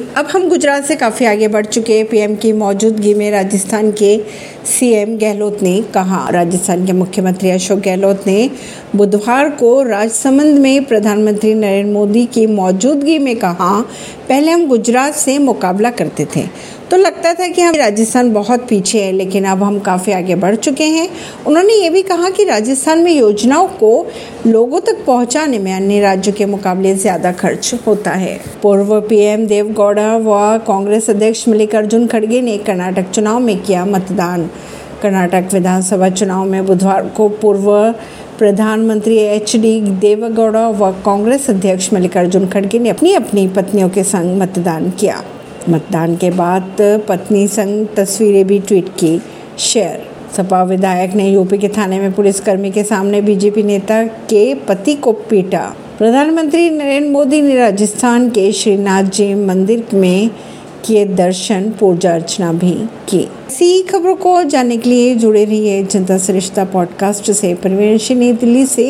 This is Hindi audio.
अब हम गुजरात से काफ़ी आगे बढ़ चुके हैं। पीएम की मौजूदगी में राजस्थान के सीएम गहलोत ने कहा। राजस्थान के मुख्यमंत्री अशोक गहलोत ने बुधवार को राजसमंद में प्रधानमंत्री नरेंद्र मोदी की मौजूदगी में कहा, पहले हम गुजरात से मुकाबला करते थे। तो लगता था कि हम राजस्थान बहुत पीछे है, लेकिन अब हम काफ़ी आगे बढ़ चुके हैं। उन्होंने ये भी कहा कि राजस्थान में योजनाओं को लोगों तक पहुँचाने में अन्य राज्यों के मुकाबले ज़्यादा खर्च होता है। पूर्व पीएम देवगौड़ा व कांग्रेस अध्यक्ष मल्लिकार्जुन खड़गे ने कर्नाटक चुनाव में किया मतदान। कर्नाटक विधानसभा चुनाव में बुधवार को पूर्व प्रधानमंत्री एच डी देवेगौड़ा व कांग्रेस अध्यक्ष मल्लिकार्जुन खड़गे ने अपनी अपनी पत्नियों के संग मतदान किया। मतदान के बाद पत्नी संग तस्वीरें भी ट्वीट की। शेयर। सपा विधायक ने यूपी के थाने में पुलिसकर्मी के सामने बीजेपी नेता के पति को पीटा। प्रधानमंत्री नरेंद्र मोदी ने राजस्थान के श्रीनाथ जी मंदिर में किए दर्शन पूजा अर्चना भी की। इसी खबरों को जानने के लिए जुड़े रहिए जनता सरिश्ता पॉडकास्ट से। परवीन नई दिल्ली से।